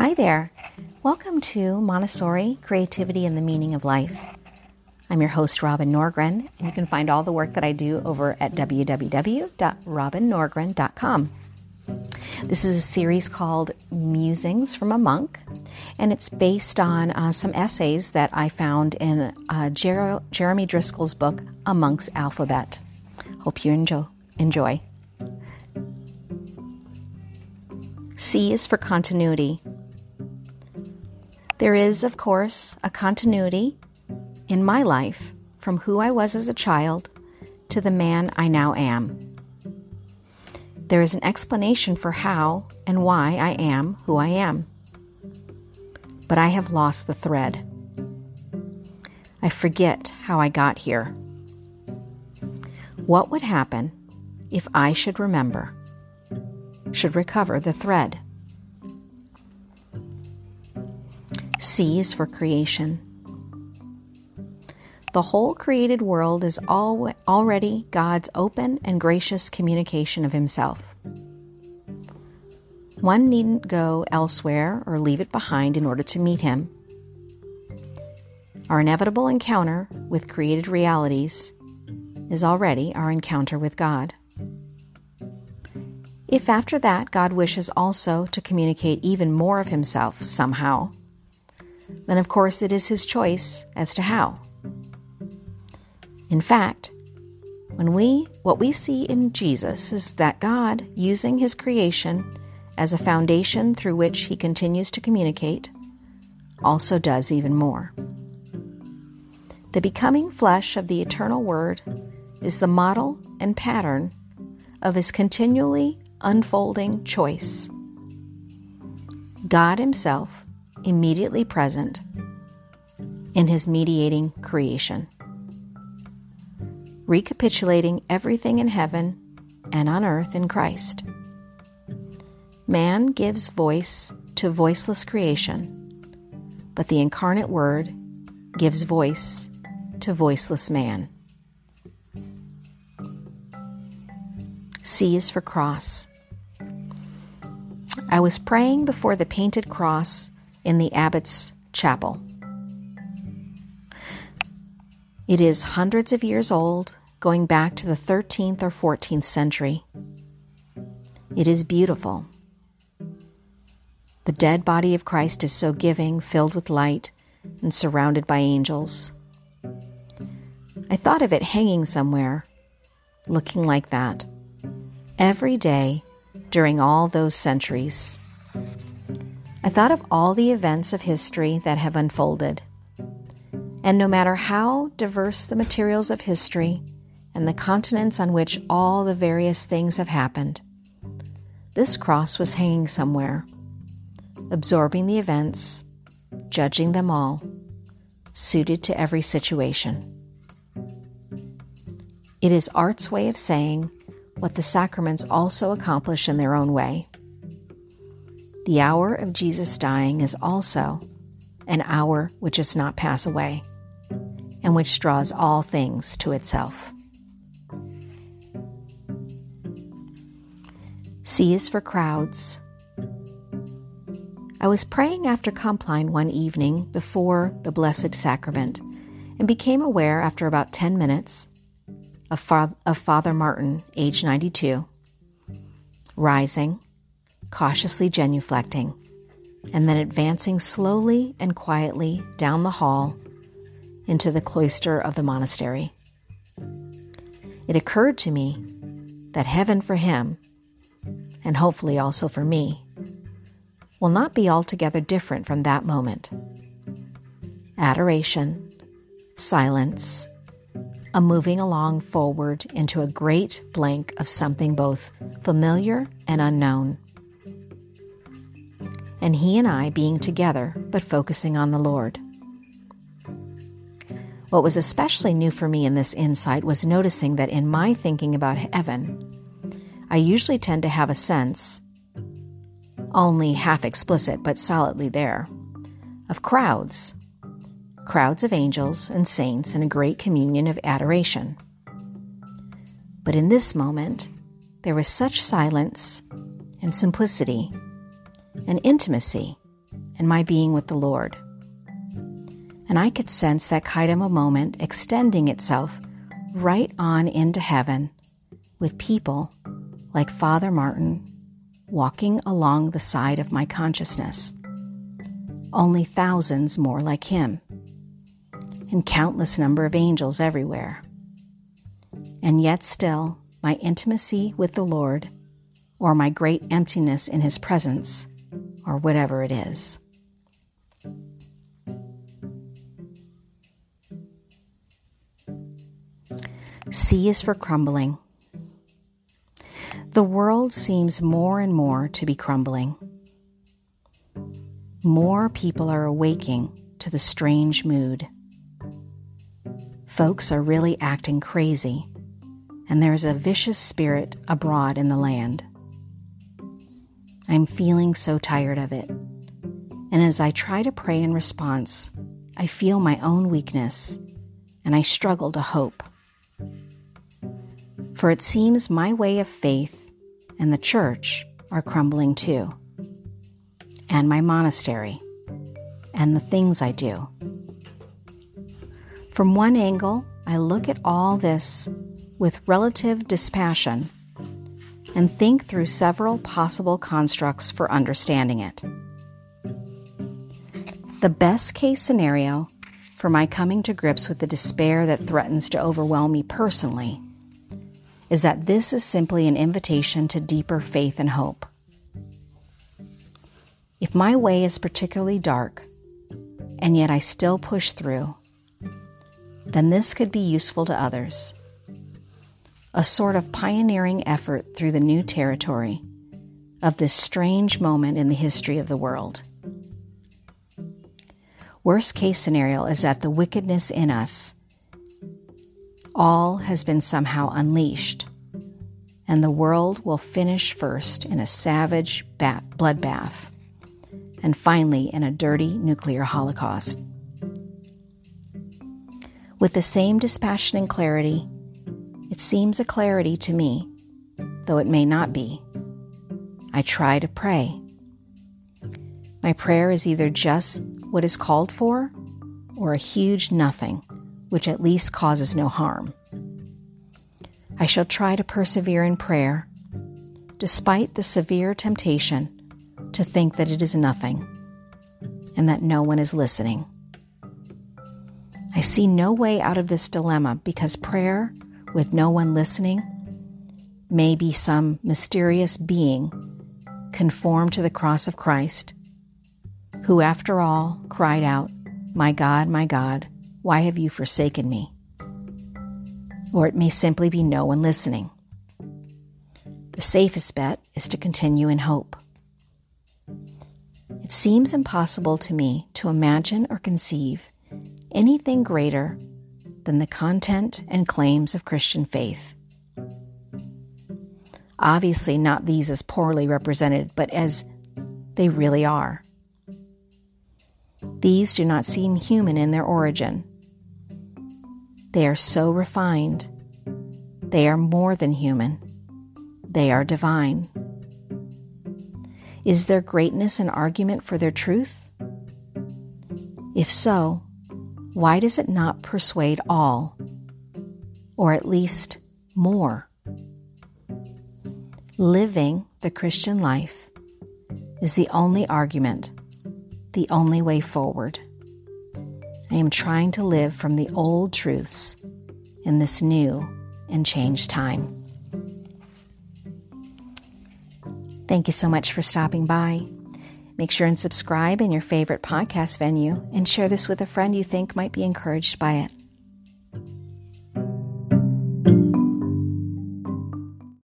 Hi there. Welcome to Montessori Creativity and the Meaning of Life. I'm your host, Robin Norgren, and you can find all the work that I do over at www.robinnorgren.com. This is a series called Musings from a Monk, and it's based on uh, some essays that I found in uh, Jer- Jeremy Driscoll's book, A Monk's Alphabet. Hope you enjoy. enjoy. C is for continuity. There is, of course, a continuity in my life from who I was as a child to the man I now am. There is an explanation for how and why I am who I am. But I have lost the thread. I forget how I got here. What would happen if I should remember, should recover the thread? C is for creation. The whole created world is al- already God's open and gracious communication of Himself. One needn't go elsewhere or leave it behind in order to meet Him. Our inevitable encounter with created realities is already our encounter with God. If after that God wishes also to communicate even more of Himself somehow, then of course it is his choice as to how. In fact, when we what we see in Jesus is that God, using his creation as a foundation through which he continues to communicate, also does even more. The becoming flesh of the eternal word is the model and pattern of his continually unfolding choice. God himself immediately present in his mediating creation. Recapitulating everything in heaven and on earth in Christ. Man gives voice to voiceless creation, but the incarnate Word gives voice to voiceless man. C is for cross. I was praying before the painted cross in the abbot's chapel. It is hundreds of years old, going back to the 13th or 14th century. It is beautiful. The dead body of Christ is so giving, filled with light, and surrounded by angels. I thought of it hanging somewhere, looking like that, every day during all those centuries. I thought of all the events of history that have unfolded. And no matter how diverse the materials of history and the continents on which all the various things have happened, this cross was hanging somewhere, absorbing the events, judging them all, suited to every situation. It is art's way of saying what the sacraments also accomplish in their own way. The hour of Jesus dying is also an hour which does not pass away and which draws all things to itself. C is for crowds. I was praying after Compline one evening before the Blessed Sacrament and became aware after about 10 minutes of, Fa- of Father Martin, age 92, rising cautiously genuflecting, and then advancing slowly and quietly down the hall into the cloister of the monastery. It occurred to me that heaven for him, and hopefully also for me, will not be altogether different from that moment. Adoration, silence, a moving along forward into a great blank of something both familiar and unknown and he and I being together but focusing on the Lord. What was especially new for me in this insight was noticing that in my thinking about heaven, I usually tend to have a sense, only half explicit but solidly there, of crowds crowds of angels and saints in a great communion of adoration. But in this moment, there was such silence and simplicity and intimacy and my being with the Lord. And I could sense that Kaidama moment extending itself right on into heaven with people like Father Martin walking along the side of my consciousness, only thousands more like him, and countless number of angels everywhere. And yet still, my intimacy with the Lord, or my great emptiness in his presence, or whatever it is. C is for crumbling. The world seems more and more to be crumbling. More people are awaking to the strange mood. Folks are really acting crazy, and there is a vicious spirit abroad in the land. I'm feeling so tired of it, and as I try to pray in response, I feel my own weakness and I struggle to hope. For it seems my way of faith and the church are crumbling too, and my monastery, and the things I do. From one angle, I look at all this with relative dispassion and think through several possible constructs for understanding it. The best case scenario for my coming to grips with the despair that threatens to overwhelm me personally is that this is simply an invitation to deeper faith and hope. If my way is particularly dark, and yet I still push through, then this could be useful to others. A sort of pioneering effort through the new territory of this strange moment in the history of the world. Worst case scenario is that the wickedness in us all has been somehow unleashed, and the world will finish first in a savage bat- bloodbath, and finally in a dirty nuclear holocaust. With the same dispassion and clarity, it seems a clarity to me, though it may not be. I try to pray. My prayer is either just what is called for or a huge nothing which at least causes no harm. I shall try to persevere in prayer, despite the severe temptation to think that it is nothing and that no one is listening. I see no way out of this dilemma because prayer with no one listening may be some mysterious being conformed to the cross of Christ, who, after all, cried out, My God, my God, why have you forsaken me? Or it may simply be no one listening. The safest bet is to continue in hope. It seems impossible to me to imagine or conceive anything greater than the content and claims of Christian faith. Obviously, not these as poorly represented, but as they really are. These do not seem human in their origin, they are so refined. They are more than human. They are divine. Is their greatness an argument for their truth? If so, why does it not persuade all, or at least more? Living the Christian life is the only argument, the only way forward. I am trying to live from the old truths in this new and changed time. Thank you so much for stopping by. Make sure and subscribe in your favorite podcast venue and share this with a friend you think might be encouraged by it.